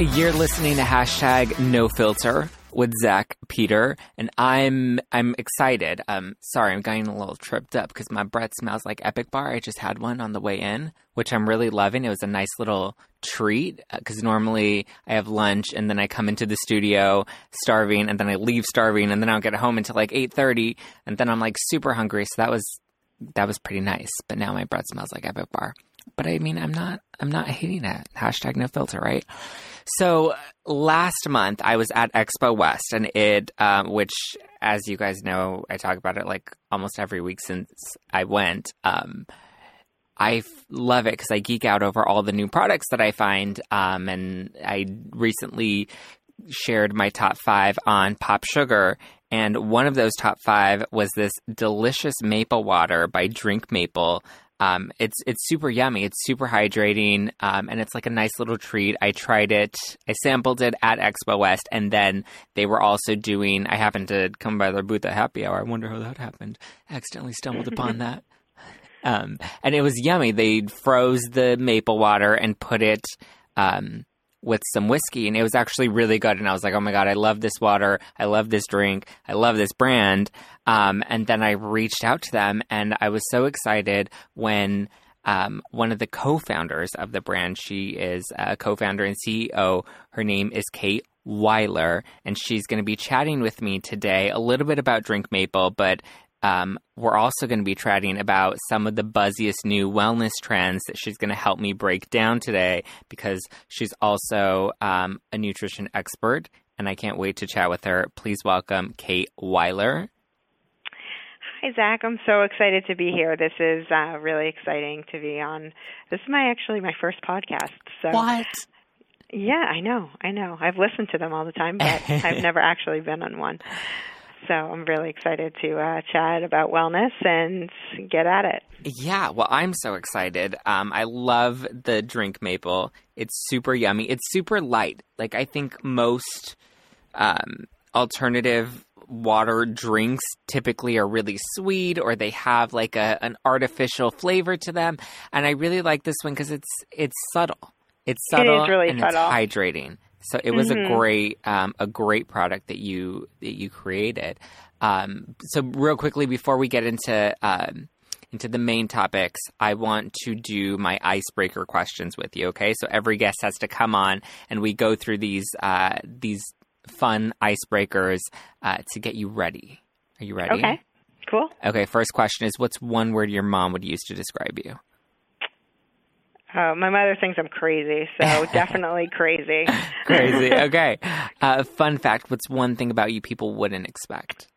You're listening to hashtag no filter with Zack Peter, and I'm I'm excited. Um, sorry, I'm getting a little tripped up because my breath smells like Epic Bar. I just had one on the way in, which I'm really loving. It was a nice little treat because normally I have lunch and then I come into the studio starving, and then I leave starving, and then I don't get home until like eight thirty, and then I'm like super hungry. So that was that was pretty nice. But now my breath smells like Epic Bar. But I mean, I'm not I'm not hating it. Hashtag no filter, right? So last month I was at Expo West, and it, um, which, as you guys know, I talk about it like almost every week since I went. Um, I f- love it because I geek out over all the new products that I find. Um, and I recently shared my top five on Pop Sugar. And one of those top five was this delicious maple water by Drink Maple um, it's it's super yummy. It's super hydrating, um, and it's like a nice little treat. I tried it. I sampled it at Expo West, and then they were also doing. I happened to come by their booth at Happy Hour. I wonder how that happened. I accidentally stumbled upon that, um, and it was yummy. They froze the maple water and put it um, with some whiskey and it was actually really good and i was like oh my god i love this water i love this drink i love this brand. Um, and then i reached out to them and i was so excited when um, one of the co-founders of the brand she is a co-founder and ceo her name is kate weiler and she's going to be chatting with me today a little bit about drink maple but um, we're also going to be chatting about some of the buzziest new wellness trends that she's going to help me break down today because she's also um, a nutrition expert, and I can't wait to chat with her. Please welcome Kate Weiler. Hi, Zack. I'm so excited to be here. This is uh, really exciting to be on. This is my actually my first podcast. So what? Yeah, I know. I know. I've listened to them all the time, but I've never actually been on one. So I'm really excited to uh, chat about wellness and get at it. Yeah, well, I'm so excited. Um, I love the drink maple. It's super yummy. It's super light. Like I think most um, alternative water drinks typically are really sweet or they have like a an artificial flavor to them. And I really like this one because it's it's subtle. It's subtle it really and subtle. it's hydrating. So it was Mhm. a great um, a great product that you that you created. Um, so real quickly before we get into um, into the main topics, I want to do my icebreaker questions with you. Okay, so every guest has to come on and we go through these uh, these fun icebreakers uh, to get you ready. Are you ready? Okay. Cool. Okay. First question is, what's one word your mom would use to describe you? Uh, my mother thinks I'm crazy, so definitely crazy. Crazy. Okay. Uh, fun fact: What's one thing about you people wouldn't expect?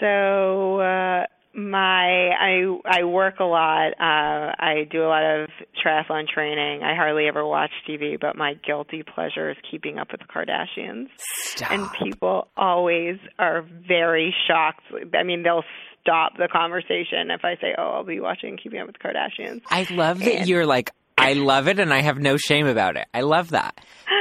So uh, my I I work a lot. Uh, I do a lot of triathlon training. I hardly ever watch TV, but my guilty pleasure is keeping up with the Kardashians. Stop. And people always are very shocked. I mean, they'll stop the conversation if I say, "Oh, I'll be watching Keeping Up with the Kardashians." I love that And- you're like, I love it, and I have no shame about it. I love that.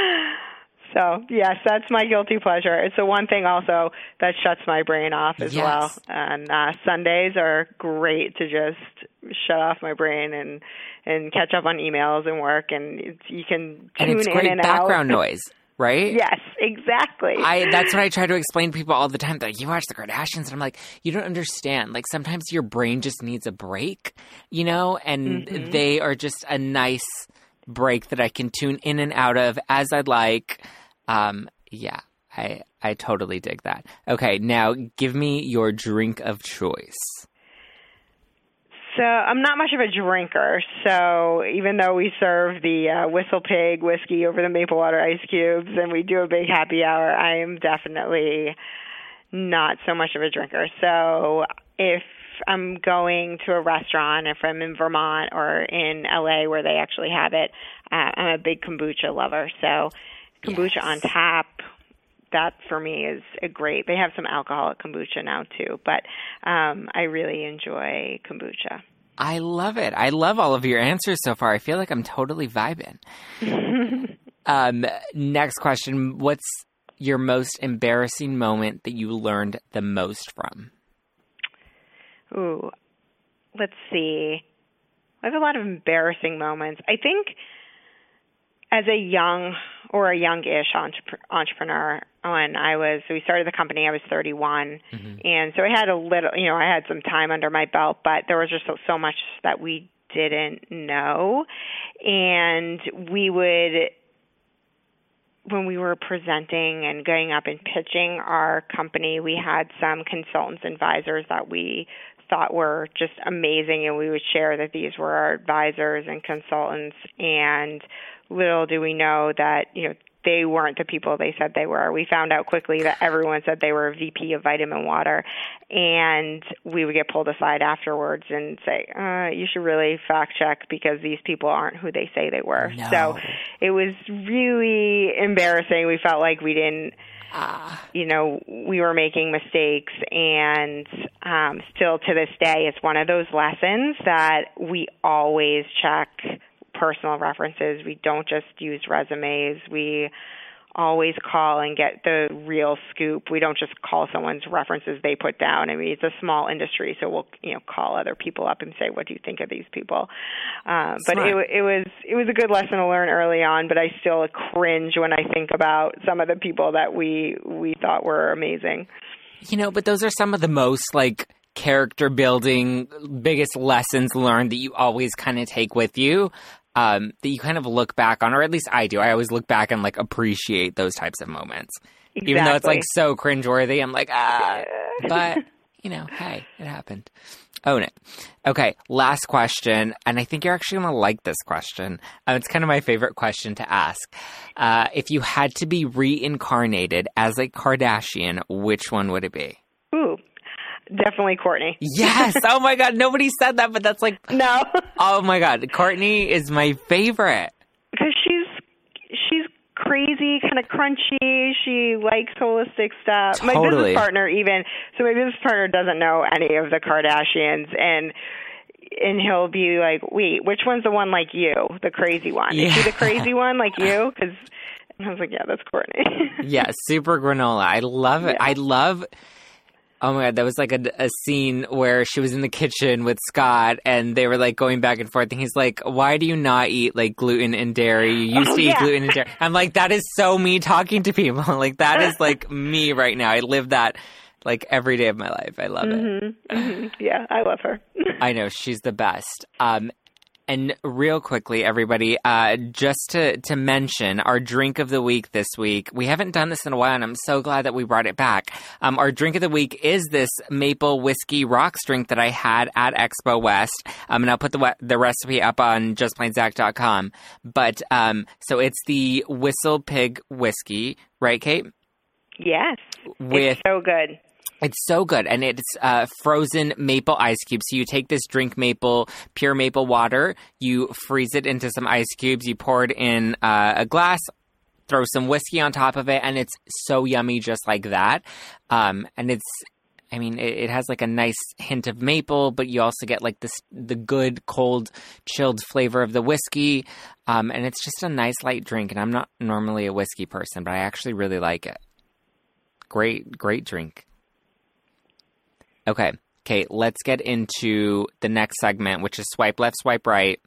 So yes, that's my guilty pleasure. It's the one thing also that shuts my brain off as Yes. well. And uh, Sundays are great to just shut off my brain and and catch up on emails and work, and it's, you can tune and it's in great and background out. noise, right? Yes, exactly. I that's what I try to explain to people all the time. They're like, you watch the Kardashians, and I'm like, you don't understand. Like sometimes your brain just needs a break, you know, and Mhm. they are just a nice break that I can tune in and out of as I'd like. Um, yeah, I I totally dig that. Okay, now give me your drink of choice. So I'm not much of a drinker. So even though we serve the uh, Whistle Pig whiskey over the maple water ice cubes and we do a big happy hour, I am definitely not so much of a drinker. So if I'm going to a restaurant, if I'm in Vermont or in LA where they actually have it, uh, I'm a big kombucha lover. So kombucha Yes. on tap, that for me is a great. They have some alcoholic kombucha now too, but um, I really enjoy kombucha. I love it. I love all of your answers so far. I feel like I'm totally vibing. um, next question. What's your most embarrassing moment that you learned the most from? Ooh, let's see. I have a lot of embarrassing moments. I think as a young or a youngish entrep- entrepreneur, when I was, we started the company, I was 31. Mm-hmm. And so I had a little, you know, I had some time under my belt, but there was just so, so much that we didn't know. And we would, when we were presenting and going up and pitching our company, we had some consultants, and advisors that we thought were just amazing, and we would share that these were our advisors and consultants. And little do we know that, you know, they weren't the people they said they were. We found out quickly that everyone said they were a VP of vitamin water, and we would get pulled aside afterwards and say, uh, "You should really fact check because these people aren't who they say they were." No. So it was really embarrassing. We felt like we didn't Ah, you know we were making mistakes and um still to this day it's one of those lessons that we always check personal references. We don't just use resumes. We always call and get the real scoop. We don't just call someone's references they put down. I mean it's a small industry so we'll you know call other people up and say what do you think of these people? Um but it it was it was a good lesson to learn early on but i still cringe when i think about some of the people that we we thought were amazing. You know, but those are some of the most like character building, biggest lessons learned that you always kind of take with you. Um, that you kind of look back on, or at least I do. I always look back and like appreciate those types of moments. Even though it's like so cringeworthy, I'm like, ah. But, you know, hey, it happened. Own it. Okay, last question. And I think you're actually going to like this question. Uh, it's kind of my favorite question to ask. Uh, if you had to be reincarnated as a Kardashian, which one would it be? Definitely Kourtney Yes. oh my God. Nobody said that, but that's like, no oh my God. Kourtney is my favorite. because she's she's crazy, kind of crunchy. She likes holistic stuff. My business partner even so my business partner doesn't know any of the Kardashians and and he'll be like, "Wait, which one's the one like you? The crazy one? Is she the crazy one like you?" Cuz I was like, "Yeah, that's Kourtney." Yeah, super granola. I love it. I love. Oh my god, that was like a, a scene where she was in the kitchen with Scott, and they were like going back and forth, and he's like, "Why do you not eat like gluten and dairy? You used Oh, to eat gluten and dairy." I'm like, that is so me talking to people. like that is like me right now. I live that like every day of my life. I love it. Mhm. Yeah, I love her. I know she's the best. Um, and real quickly, everybody, uh, just to to mention our drink of the week this week. We haven't done this in a while, and I'm so glad that we brought it back. Um, our drink of the week is this maple whiskey rocks drink that I had at Expo West. Um, and I'll put the the recipe up on justplainzack.com. But um, so it's the Whistle Pig whiskey, right, Kate? yes. With it's so good. It's so good, and it's uh, frozen maple ice cubes. So you take this drink maple, pure maple water, you freeze it into some ice cubes, you pour it in uh, a glass, throw some whiskey on top of it, and it's so yummy, just like that. Um, and it's I mean, it, it, has like a nice hint of maple, but you also get like this the good cold chilled flavor of the whiskey, um, and it's just a nice light drink. And I'm not normally a whiskey person, but I actually really like it. Great, great drink. Okay, Kate, let's get into the next segment, which is swipe left, swipe right,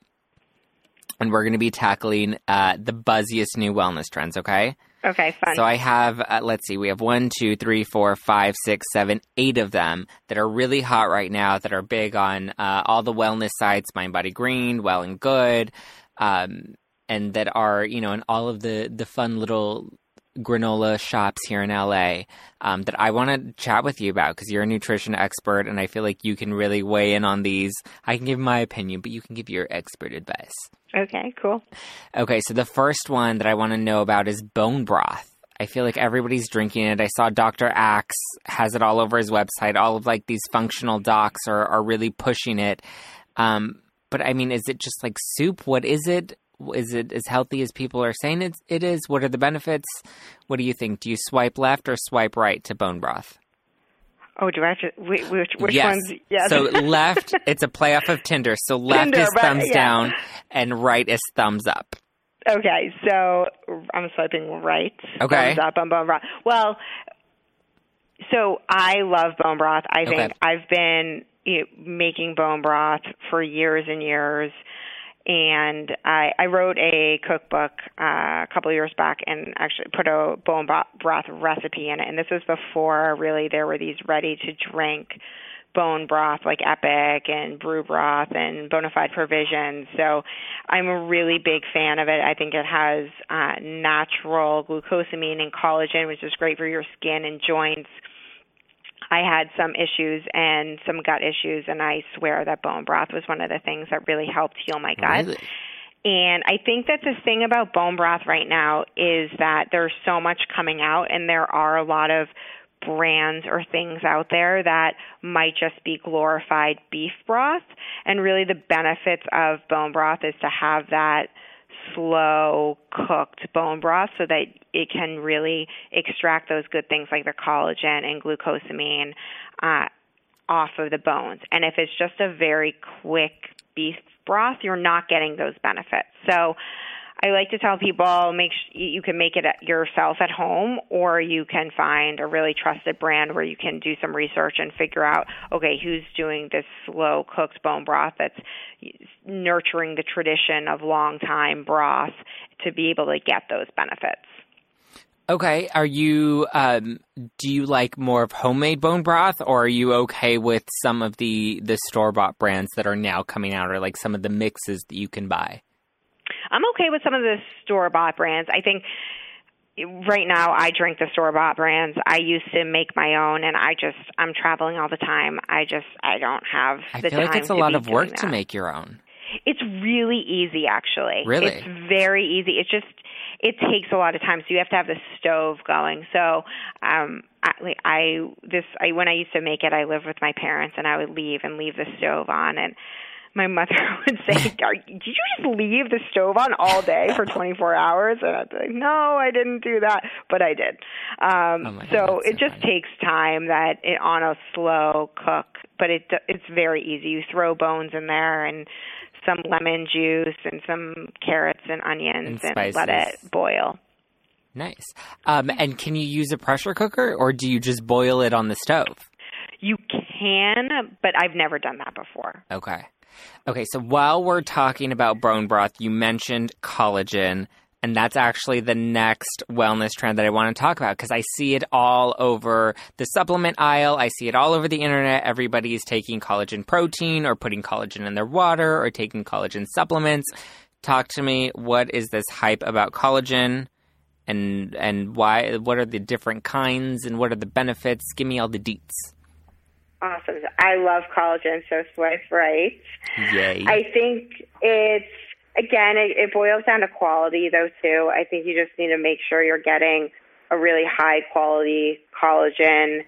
and we're going to be tackling uh, the buzziest new wellness trends. Okay. Okay, fun. So I have, uh, let's see, we have one, two, three, four, five, six, seven, eight of them that are really hot right now that are big on uh, all the wellness sites, Mind Body Green, Well and Good, um, and that are, you know, in all of the, the fun little granola shops here in LA um, that I want to chat with you about because you're a nutrition expert and I feel like you can really weigh in on these. I can give my opinion, but you can give your expert advice. Okay, cool. Okay, so the first one that I want to know about is bone broth. I feel like everybody's drinking it. I saw Dr. Axe has it all over his website. All of like these functional docs are, are really pushing it. Um, but I mean, is it just like soup? What is it? Is it as healthy as people are saying it, it is? What are the benefits? What do you think? Do you swipe left or swipe right to bone broth? Oh, do I have to? Which, which yes. ones? Yes. So left, it's a playoff of Tinder. So left Tinder, is thumbs yeah. down, and right is thumbs up. Okay, so I'm swiping right. Okay. Thumbs up on bone broth. Well, so I love bone broth. I think Okay. I've been you know, making bone broth for years and years. And I, I wrote a cookbook uh, a couple of years back and actually put a bone bro- broth recipe in it. And this was before really there were these ready to drink bone broth like Epic and Brew Broth and Bonafide Provisions. So I'm a really big fan of it. I think it has uh, natural glucosamine and collagen, which is great for your skin and joints. I had some issues and some gut issues, and I swear that bone broth was one of the things that really helped heal my gut. Really? And I think that the thing about bone broth right now is that there's so much coming out, and there are a lot of brands or things out there that might just be glorified beef broth. And really, the benefits of bone broth is to have that slow cooked bone broth so that it can really extract those good things like the collagen and glucosamine uh, off of the bones. And if it's just a very quick beef broth, you're not getting those benefits. So I like to tell people make sh- you can make it yourself at home or you can find a really trusted brand where you can do some research and figure out okay who's doing this slow cooked bone broth that's nurturing the tradition of long time broth to be able to get those benefits. Okay. Are you, um, do you like more of homemade bone broth or are you okay with some of the, the store bought brands that are now coming out or like some of the mixes that you can buy? I'm okay with some of the store bought brands. I think right now I drink the store bought brands. I used to make my own and I just I'm traveling all the time. I just I don't have I the feel like it's a lot of work to make your own. It's really easy actually. Really? It's very easy. It's just it takes a lot of time. So you have to have the stove going. So um I, like I this I when I used to make it I lived with my parents and I would leave and leave the stove on and my mother would say, "Did you just leave the stove on all day for 24 hours?" And I'd be like, "No, I didn't do that, but I did." Um, Oh my God, so it so just funny. takes time that it on a slow cook, but it it's very easy. You throw bones in there and some lemon juice and some carrots and onions And and, let it boil. Nice. Um, and can you use a pressure cooker or do you just boil it on the stove? You can, but I've never done that before. Okay. Okay, so while we're talking about bone broth, you mentioned collagen, and that's actually the next wellness trend that I want to talk about because I see it all over the supplement aisle. I see it all over the internet. Everybody is taking collagen protein or putting collagen in their water or taking collagen supplements. Talk to me. What is this hype about collagen? And and why? What are the different kinds and what are the benefits? Give me all the deets. Awesome. I love collagen, so swipe right. Yay! I think it's again it, it boils down to quality though too. I think you just need to make sure you're getting a really high quality collagen,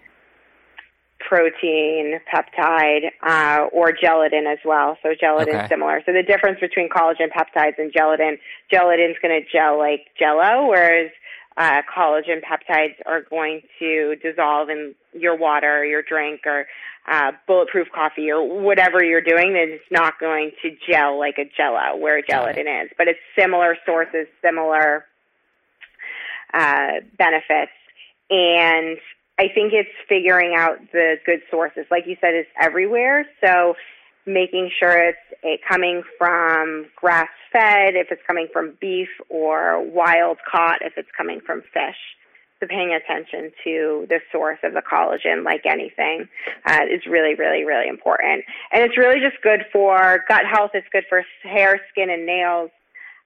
protein, peptide, uh, or gelatin as well. So gelatin Okay. similar. So the difference between collagen peptides and gelatin, gelatin's going to gel like jello, whereas uh, collagen peptides are going to dissolve in your water, or your drink, or uh, bulletproof coffee, or whatever you're doing. That it's not going to gel like a Jello, where gelatin is. But it's similar sources, similar uh, benefits, and I think it's figuring out the good sources. Like you said, it's everywhere. So making sure it's it coming from grass fed, if it's coming from beef, or wild caught, if it's coming from fish. So paying attention to the source of the collagen, like anything, uh, is really, really, really important. And it's really just good for gut health. It's good for hair, skin, and nails.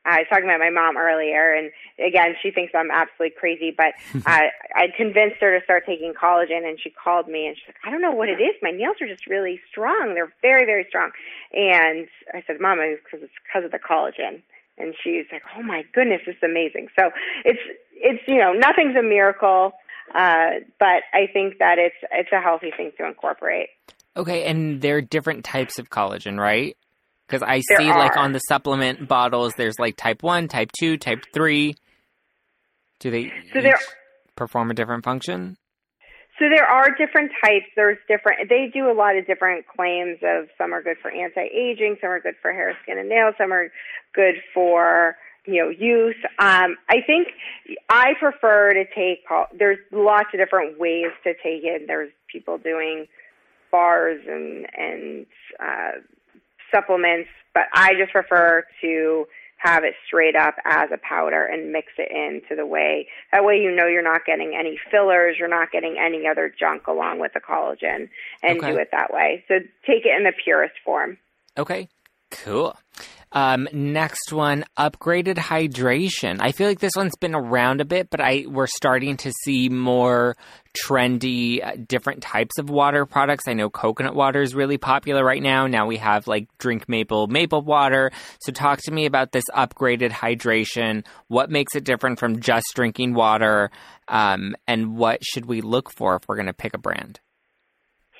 I was talking about my mom earlier, and again, she thinks I'm absolutely crazy, but uh, I convinced her to start taking collagen, and she called me, and she's like, I don't know what it is. My nails are just really strong. They're very, very strong. And I said, Mom, it's because it's because of the collagen. And she's like, Oh my goodness, this is amazing. So it's it's you know nothing's a miracle, uh, but I think that it's it's a healthy thing to incorporate. Okay, and there are different types of collagen, right? Because I There see, like, on the supplement bottles, there's like type 1, type 2, type 3. Do they So there- perform a different function? So there are different types. There's different. They do a lot of different claims of some are good for anti-aging, some are good for hair, skin, and nails, some are good for you know youth. Um, I think I prefer to take. There's lots of different ways to take it. There's people doing bars and and uh, supplements, but I just prefer to have it straight up as a powder and mix it into the way. That way you know you're not getting any fillers, you're not getting any other junk along with the collagen and Okay. do it that way. So take it in the purest form. Okay, cool. Um, next one, upgraded hydration. I feel like this one's been around a bit, but I we're starting to see more trendy, uh, different types of water products. I know coconut water is really popular right now. Now we have like drink maple maple water. So talk to me about this upgraded hydration. What makes it different from just drinking water? Um, and what should we look for if we're going to pick a brand?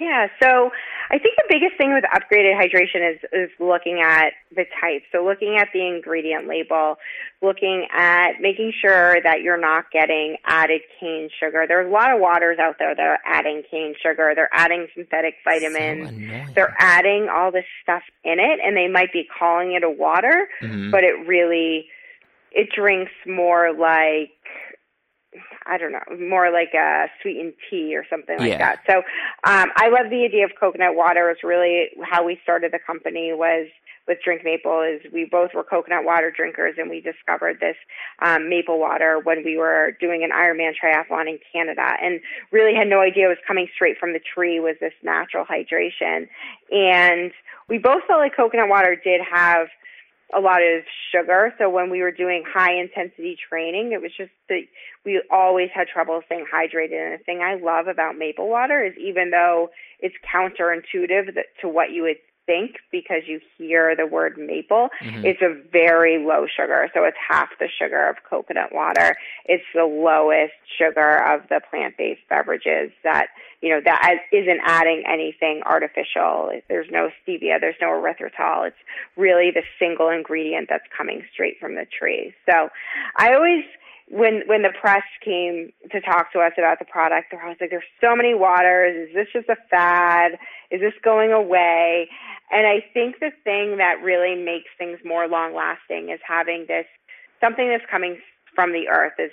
Yeah, so I think the biggest thing with upgraded hydration is is looking at the type. So looking at the ingredient label, looking at making sure that you're not getting added cane sugar. There's a lot of waters out there that are adding cane sugar. They're adding synthetic vitamins. So. They're adding all this stuff in it and they might be calling it a water, Mhm. but it really it drinks more like I don't know, more like a sweetened tea or something like Yeah. that. So um, I love the idea of coconut water. It's really how we started the company was with Drink Maple. Is we both were coconut water drinkers, and we discovered this um, maple water when we were doing an Ironman triathlon in Canada, and really had no idea it was coming straight from the tree. Was this natural hydration? And we both felt like coconut water did have a lot of sugar. So when we were doing high intensity training, it was just that we always had trouble staying hydrated. And the thing I love about maple water is even though it's counterintuitive to what you would think because you hear the word maple, Mhm. it's a very low sugar. So it's half the sugar of coconut water. It's the lowest sugar of the plant-based beverages that, you know, that isn't adding anything artificial. There's no stevia, there's no erythritol. It's really the single ingredient that's coming straight from the tree. So I always when when the press came to talk to us about the product, I was like, "There's so many waters. Is this just a fad? Is this going away?" And I think the thing that really makes things more long lasting is having this something that's coming from the earth, this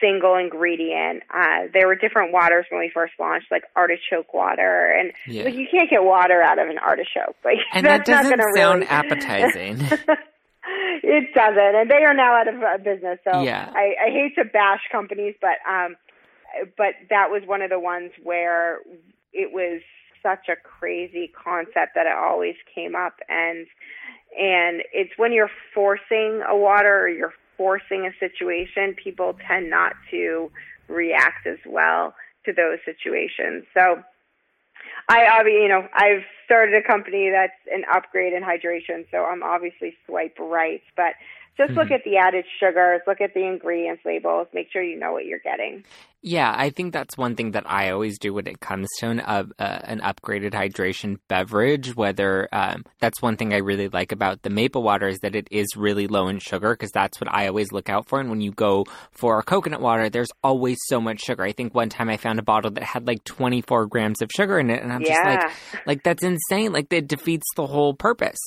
single ingredient. Uh, there were different waters when we first launched, like artichoke water, and Yeah. like you can't get water out of an artichoke. Like And that doesn't sound really... appetizing. it doesn't, and they are now out of uh, business. So Yeah. I, I hate to bash companies, but um, but that was one of the ones where it was such a crazy concept that it always came up, and and it's when you're forcing a water or you're forcing a situation, people tend not to react as well to those situations. So. I obviously, you know, I've started a company that's an upgrade in hydration, so I'm obviously swipe right. But just mm-hmm. look at the added sugars, look at the ingredients labels, make sure you know what you're getting. Yeah, I think that's one thing that I always do when it comes to an, uh, uh, an upgraded hydration beverage. Whether um, that's one thing I really like about the maple water is that it is really low in sugar because that's what I always look out for. And when you go for coconut water, there's always so much sugar. I think one time I found a bottle that had like 24 grams of sugar in it, and I'm yeah. just like, like that's insane. Like it defeats the whole purpose.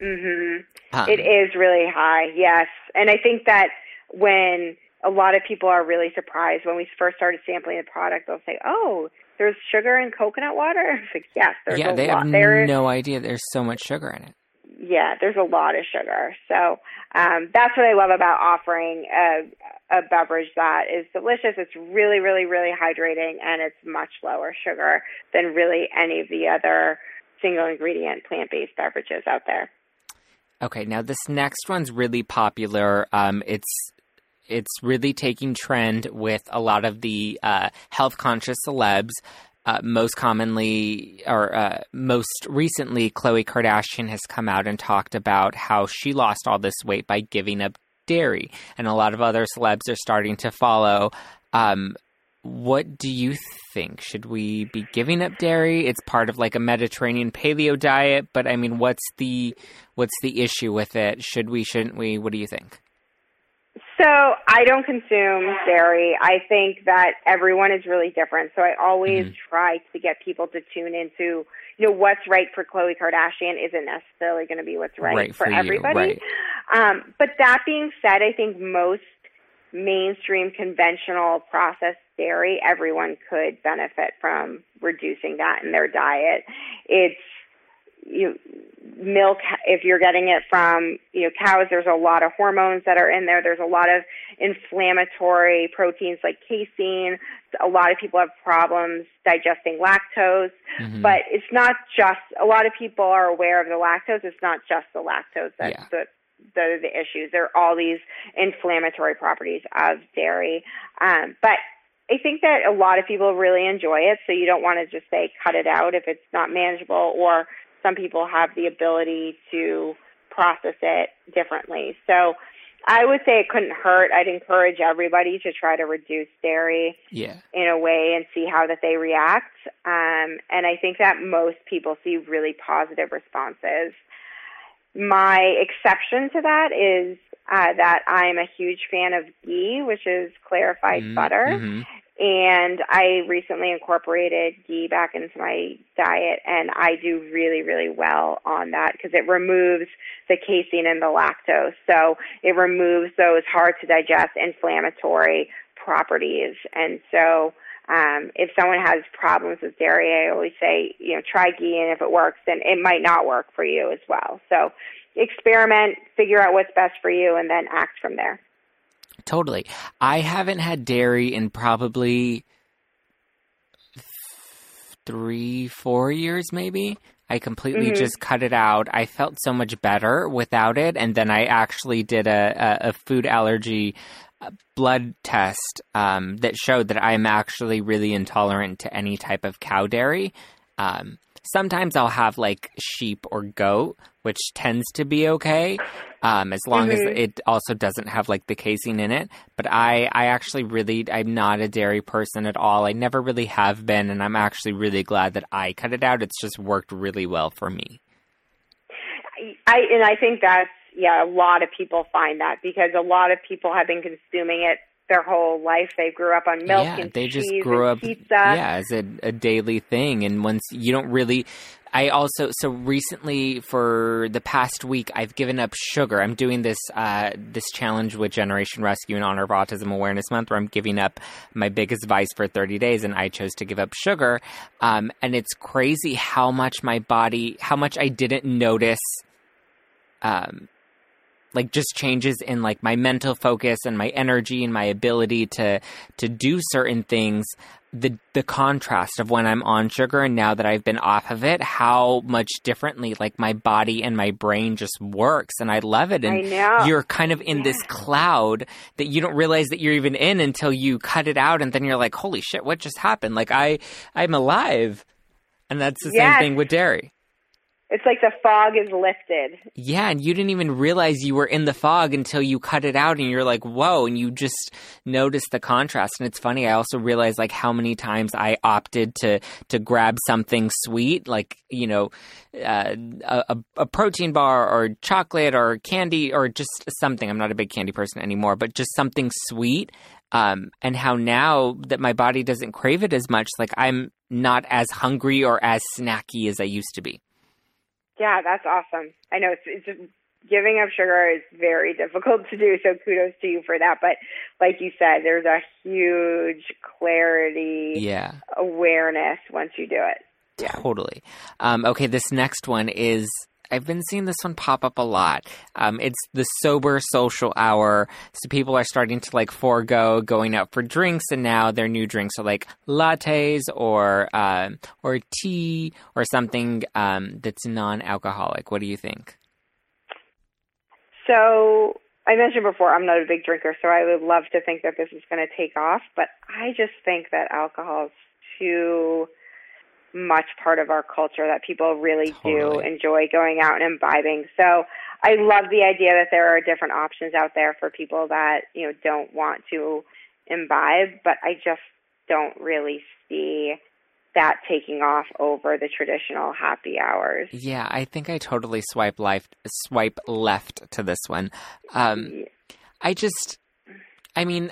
Mhm. Um, it is really high. Yes, and I think that when a lot of people are really surprised when we first started sampling the product. They'll say, "Oh, there's sugar in coconut water." It's like, yes, there's yeah, a they lot. have there, no idea there's so much sugar in it. Yeah, there's a lot of sugar. So um, that's what I love about offering a, a beverage that is delicious. It's really, really, really hydrating, and it's much lower sugar than really any of the other single ingredient plant based beverages out there. Okay, now this next one's really popular. Um, it's it's really taking trend with a lot of the uh, health conscious celebs. Uh, most commonly, or uh, most recently, Khloe Kardashian has come out and talked about how she lost all this weight by giving up dairy, and a lot of other celebs are starting to follow. Um, what do you think? Should we be giving up dairy? It's part of like a Mediterranean paleo diet, but I mean, what's the what's the issue with it? Should we? Shouldn't we? What do you think? So I don't consume dairy. I think that everyone is really different. So I always mm-hmm. try to get people to tune into, you know, what's right for Khloe Kardashian isn't necessarily going to be what's right, right for, for everybody. Right. Um, but that being said, I think most mainstream conventional processed dairy, everyone could benefit from reducing that in their diet. It's you milk if you're getting it from you know cows there's a lot of hormones that are in there there's a lot of inflammatory proteins like casein a lot of people have problems digesting lactose mm-hmm. but it's not just a lot of people are aware of the lactose it's not just the lactose that's yeah. the the the issues there are all these inflammatory properties of dairy um but I think that a lot of people really enjoy it, so you don't want to just say cut it out if it's not manageable or some people have the ability to process it differently. So I would say it couldn't hurt. I'd encourage everybody to try to reduce dairy yeah. in a way and see how that they react. Um, and I think that most people see really positive responses. My exception to that is uh, that I'm a huge fan of ghee, which is clarified mm-hmm. butter. Mm-hmm. And I recently incorporated ghee back into my diet, and I do really, really well on that because it removes the casein and the lactose. So it removes those hard to digest inflammatory properties. And so um, if someone has problems with dairy, I always say, you know, try ghee, and if it works, then it might not work for you as well. So experiment, figure out what's best for you, and then act from there. Totally. I haven't had dairy in probably three, four years, maybe. I completely mm-hmm. just cut it out. I felt so much better without it, and then I actually did a, a, a food allergy blood test um, that showed that I'm actually really intolerant to any type of cow dairy. Um, sometimes I'll have like sheep or goat, which tends to be okay, um, as long mm-hmm. as it also doesn't have like the casein in it. But I, I actually really, I'm not a dairy person at all. I never really have been, and I'm actually really glad that I cut it out. It's just worked really well for me. I and I think that's yeah, a lot of people find that because a lot of people have been consuming it their whole life. They grew up on milk yeah, and they cheese just grew up pizza. Yeah, as a, a daily thing. And once you don't really I also so recently for the past week I've given up sugar. I'm doing this uh, this challenge with Generation Rescue in honor of Autism Awareness Month, where I'm giving up my biggest vice for 30 days, and I chose to give up sugar. Um, and it's crazy how much my body, how much I didn't notice. Um, like just changes in like my mental focus and my energy and my ability to to do certain things the the contrast of when I'm on sugar and now that I've been off of it, how much differently like my body and my brain just works, and I love it. And you're kind of in yeah. this cloud that you don't realize that you're even in until you cut it out, and then you're like, "Holy shit, what just happened?" Like I I'm alive, and that's the yes. same thing with dairy. It's like the fog is lifted. Yeah, and you didn't even realize you were in the fog until you cut it out and you're like, whoa, and you just notice the contrast. And it's funny, I also realized like how many times I opted to to grab something sweet, like, you know, uh, a, a protein bar or chocolate or candy or just something. I'm not a big candy person anymore, but just something sweet. Um, and how now that my body doesn't crave it as much, like I'm not as hungry or as snacky as I used to be. Yeah, that's awesome. I know it's, it's giving up sugar is very difficult to do, so kudos to you for that. But like you said, there's a huge clarity, yeah, awareness once you do it. Yeah. Totally. Um, okay, this next one is I've been seeing this one pop up a lot. Um, it's the sober social hour. So people are starting to like forego going out for drinks, and now their new drinks are like lattes or uh, or tea or something um, that's non-alcoholic. What do you think? So I mentioned before, I'm not a big drinker, so I would love to think that this is going to take off. But I just think that alcohol is too much part of our culture that people really totally. do enjoy going out and imbibing. So I love the idea that there are different options out there for people that, you know, don't want to imbibe, but I just don't really see that taking off over the traditional happy hours. Yeah, I think I totally swipe left swipe left to this one. Um I just I mean,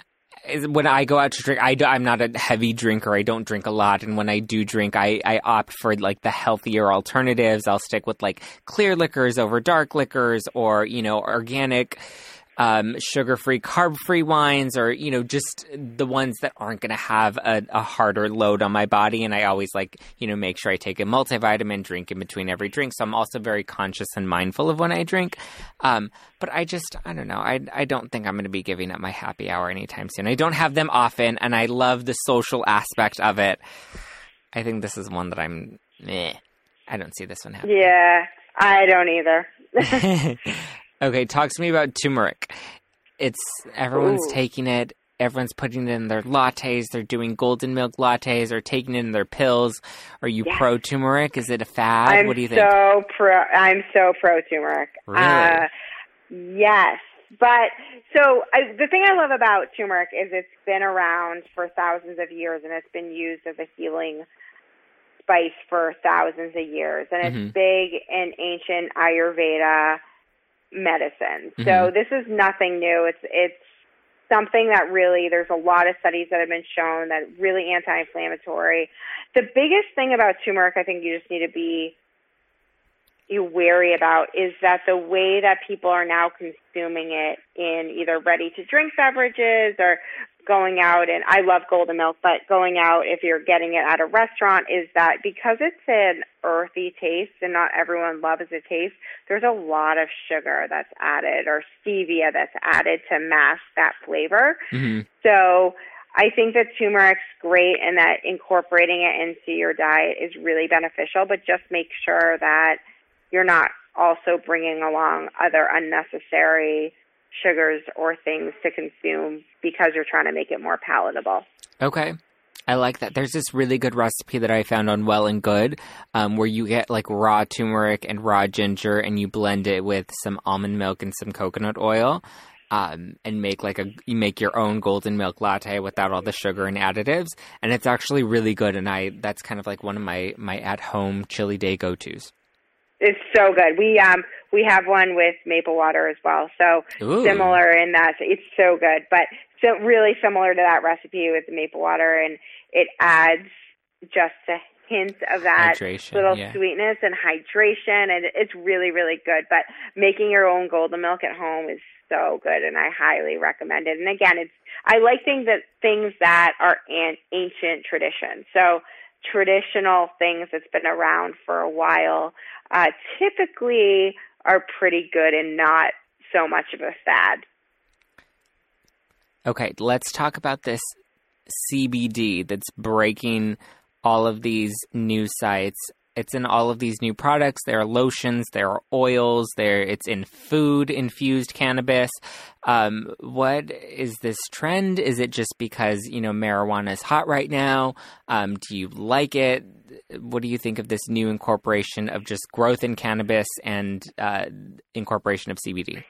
when I go out to drink, I, I'm not a heavy drinker. I don't drink a lot. And when I do drink, I, I opt for like the healthier alternatives. I'll stick with like clear liquors over dark liquors or, you know, organic um, sugar-free, carb-free wines, or you know, just the ones that aren't going to have a, a, harder load on my body. And I always like, you know, make sure I take a multivitamin, drink in between every drink. So I'm also very conscious and mindful of when I drink. Um, but I just, I don't know, I I don't think I'm going to be giving up my happy hour anytime soon. I don't have them often, and I love the social aspect of it. I think this is one that I'm. I don't see this one happening. Yeah, I don't either. Okay, talk to me about turmeric. It's everyone's Ooh. taking it. Everyone's putting it in their lattes. They're doing golden milk lattes or taking it in their pills. Are you yes. pro turmeric? Is it a fad? I'm what do you think? So pro. I'm so pro turmeric. Really? Uh, yes, but so I, the thing I love about turmeric is it's been around for thousands of years and it's been used as a healing spice for thousands of years, and it's mm-hmm. big in ancient Ayurveda medicine. Mm-hmm. So this is nothing new. It's it's something that really there's a lot of studies that have been shown that really anti-inflammatory. The biggest thing about turmeric I think you just need to be you wary about is that the way that people are now consuming it in either ready to drink beverages or going out and I love golden milk, but going out if you're getting it at a restaurant is that because it's an earthy taste and not everyone loves the taste, there's a lot of sugar that's added or stevia that's added to mask that flavor. Mm-hmm. So I think that turmeric's great and that incorporating it into your diet is really beneficial, but just make sure that you're not also bringing along other unnecessary sugars or things to consume because you're trying to make it more palatable. Okay. I like that. There's this really good recipe that I found on Well and Good, um, where you get like raw turmeric and raw ginger, and you blend it with some almond milk and some coconut oil, um, and make like a you make your own golden milk latte without all the sugar and additives, and it's actually really good. And I that's kind of like one of my my at home chili day go tos. It's so good. We um we have one with maple water as well. So Ooh. similar in that it's so good, but so really similar to that recipe with the maple water, and it adds just a hint of that hydration, little yeah. sweetness and hydration, and it's really really good. But making your own golden milk at home is so good, and I highly recommend it. And again, it's I like things that things that are an ancient tradition. So traditional things that's been around for a while uh, typically are pretty good and not so much of a fad. Okay, let's talk about this CBD that's breaking all of these news sites. It's in all of these new products. There are lotions, there are oils, there it's in food infused cannabis. Um, what is this trend? Is it just because you know marijuana is hot right now? Um, do you like it? What do you think of this new incorporation of just growth in cannabis and uh, incorporation of CBD?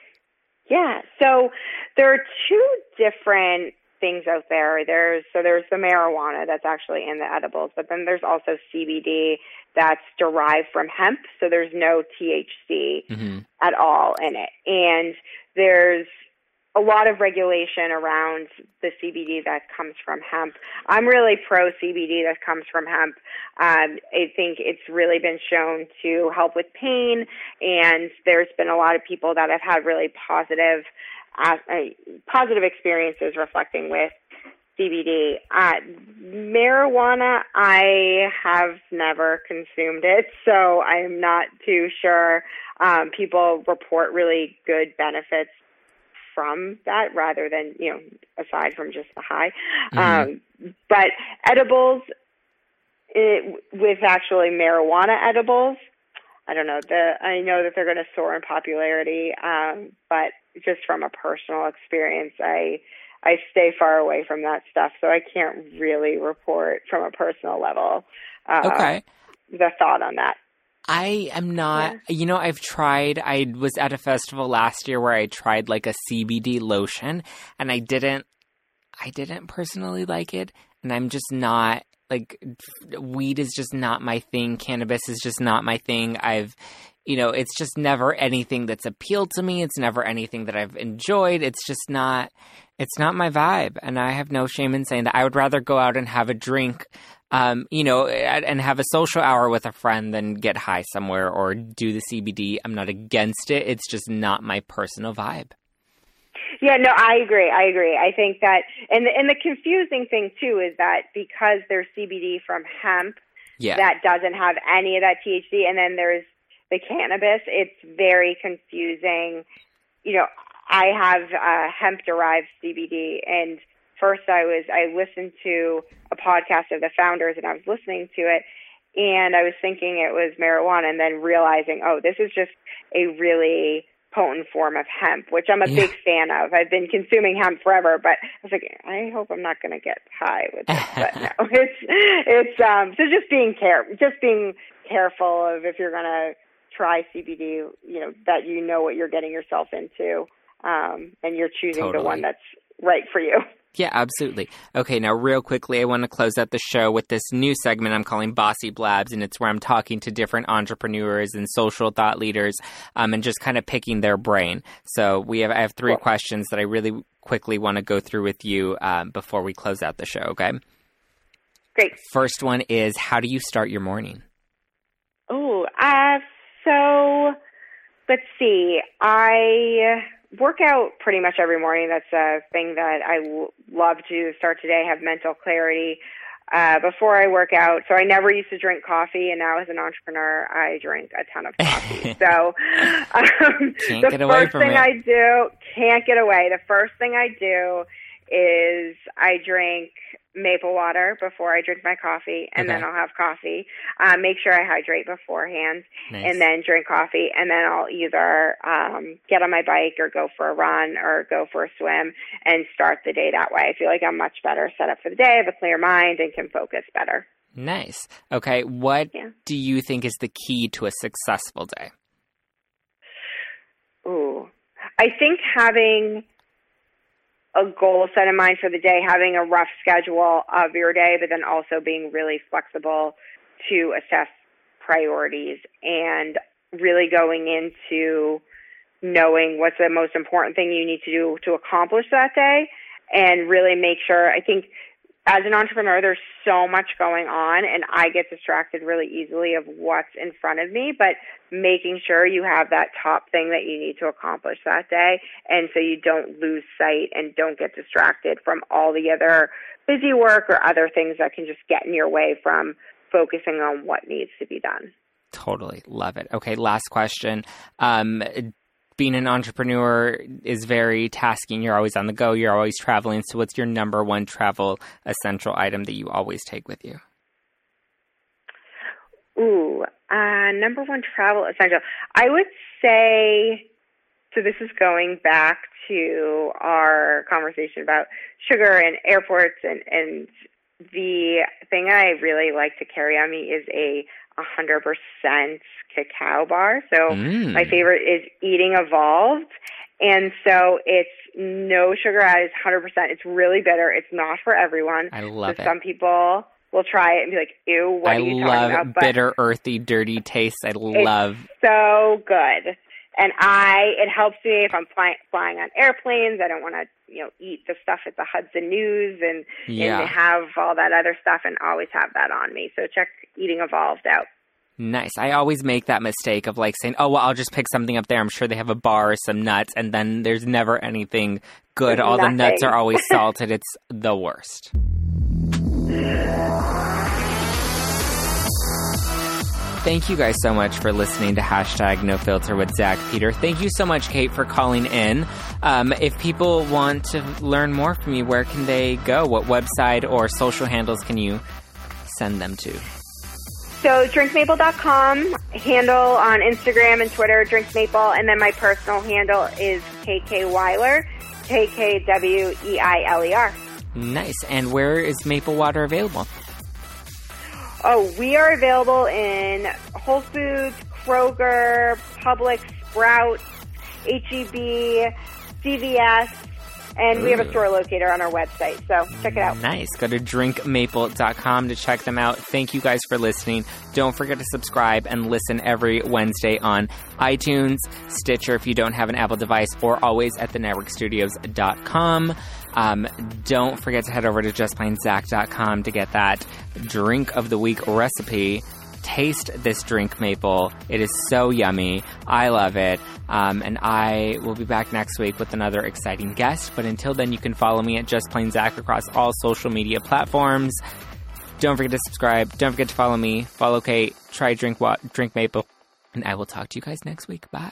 Yeah, so there are two different things out there. There's so there's the marijuana that's actually in the edibles, but then there's also CBD that's derived from hemp, so there's no THC mm-hmm. at all in it. And there's a lot of regulation around the CBD that comes from hemp. I'm really pro CBD that comes from hemp. Um, I think it's really been shown to help with pain, and there's been a lot of people that have had really positive uh, positive experiences reflecting with CBD. Uh, marijuana, I have never consumed it, so I'm not too sure. Um, people report really good benefits from that rather than, you know, aside from just the high. Mm-hmm. Um, but edibles, it, with actually marijuana edibles, I don't know. The I know that they're going to soar in popularity, um, but just from a personal experience, I I stay far away from that stuff, so I can't really report from a personal level. Uh, okay. The thought on that. I am not, yeah. you know, I've tried, I was at a festival last year where I tried like a CBD lotion and I didn't, I didn't personally like it. And I'm just not, like, weed is just not my thing. Cannabis is just not my thing. I've, you know, it's just never anything that's appealed to me. It's never anything that I've enjoyed. It's just not, it's not my vibe. And I have no shame in saying that. I would rather go out and have a drink um, you know, and have a social hour with a friend than get high somewhere or do the CBD. I'm not against it. It's just not my personal vibe. Yeah, no, I agree. I agree. I think that, and the, and the confusing thing too is that because there's CBD from hemp, yeah. that doesn't have any of that THC, and then there's the cannabis. It's very confusing. You know, I have uh, hemp derived CBD, and first I was I listened to a podcast of the founders and I was listening to it and I was thinking it was marijuana and then realizing, oh, this is just a really potent form of hemp, which I'm a yeah. big fan of. I've been consuming hemp forever, but I was like, I hope I'm not going to get high with this. but no, it's it's um so just being care just being careful of if you're going to try CBD, you know, that you know what you're getting yourself into, um, and you're choosing totally. the one that's right for you. Yeah, absolutely. Okay, now, real quickly, I want to close out the show with this new segment I'm calling Bossy Blabs, and it's where I'm talking to different entrepreneurs and social thought leaders um, and just kind of picking their brain. So, we have I have three cool. questions that I really quickly want to go through with you um, before we close out the show, okay? Great. First one is How do you start your morning? Oh, uh, so let's see. I work out pretty much every morning. That's a thing that I w- love to start today, have mental clarity uh, before I work out. So I never used to drink coffee, and now as an entrepreneur, I drink a ton of coffee. so um, the first thing it. I do can't get away. The first thing I do is I drink maple water before I drink my coffee, and okay. then I'll have coffee. Um, make sure I hydrate beforehand, nice. and then drink coffee, and then I'll either um, get on my bike or go for a run or go for a swim and start the day that way. I feel like I'm much better set up for the day, I have a clear mind, and can focus better. Nice. Okay, what yeah. do you think is the key to a successful day? Ooh, I think having a goal set in mind for the day, having a rough schedule of your day, but then also being really flexible to assess priorities and really going into knowing what's the most important thing you need to do to accomplish that day and really make sure I think as an entrepreneur, there's so much going on, and I get distracted really easily of what's in front of me. But making sure you have that top thing that you need to accomplish that day, and so you don't lose sight and don't get distracted from all the other busy work or other things that can just get in your way from focusing on what needs to be done. Totally love it. Okay, last question. Um, being an entrepreneur is very tasking. You're always on the go, you're always traveling. So, what's your number one travel essential item that you always take with you? Ooh, uh, number one travel essential. I would say, so this is going back to our conversation about sugar and airports and, and the thing I really like to carry on me is a 100% cacao bar. So Mm. my favorite is Eating Evolved. And so it's no sugar added, it's 100%. It's really bitter. It's not for everyone. I love so it. some people will try it and be like, ew, what I are you love talking about? But bitter, earthy, dirty tastes. I love. so good. And I, it helps me if I'm fly, flying on airplanes. I don't want to, you know, eat the stuff at the Hudson News and, Yeah. and have all that other stuff and always have that on me. So check Eating Evolved out. Nice. I always make that mistake of like saying, "Oh, well, I'll just pick something up there. I'm sure they have a bar or some nuts," and then there's never anything good. There's All the nuts are always salted. it's the worst. Thank you guys so much for listening to hashtag No Filter with Zack Peter. Thank you so much, Kate, for calling in. Um, if people want to learn more from you, where can they go? What website or social handles can you send them to? So drinkmaple.com, handle on Instagram and Twitter, drinkmaple, and then my personal handle is KK Weiler, K-K-W-E-I-L-E-R. Nice. And where is Maple Water available? Oh, we are available in Whole Foods, Kroger, Publix, Sprouts, HEB, CVS, and we have a store locator on our website. So check it out. Nice. Go to drinkmaple.com to check them out. Thank you guys for listening. Don't forget to subscribe and listen every Wednesday on iTunes, Stitcher if you don't have an Apple device, or always at thenetworkstudios.com. Um, don't forget to head over to justplainzack.com to get that drink of the week recipe. Taste this drink, Maple. It is so yummy. I love it. Um, and I will be back next week with another exciting guest. But until then, you can follow me at Just Plain Zack across all social media platforms. Don't forget to subscribe. Don't forget to follow me. Follow Kate. Try drink wa- drink Maple. And I will talk to you guys next week. Bye.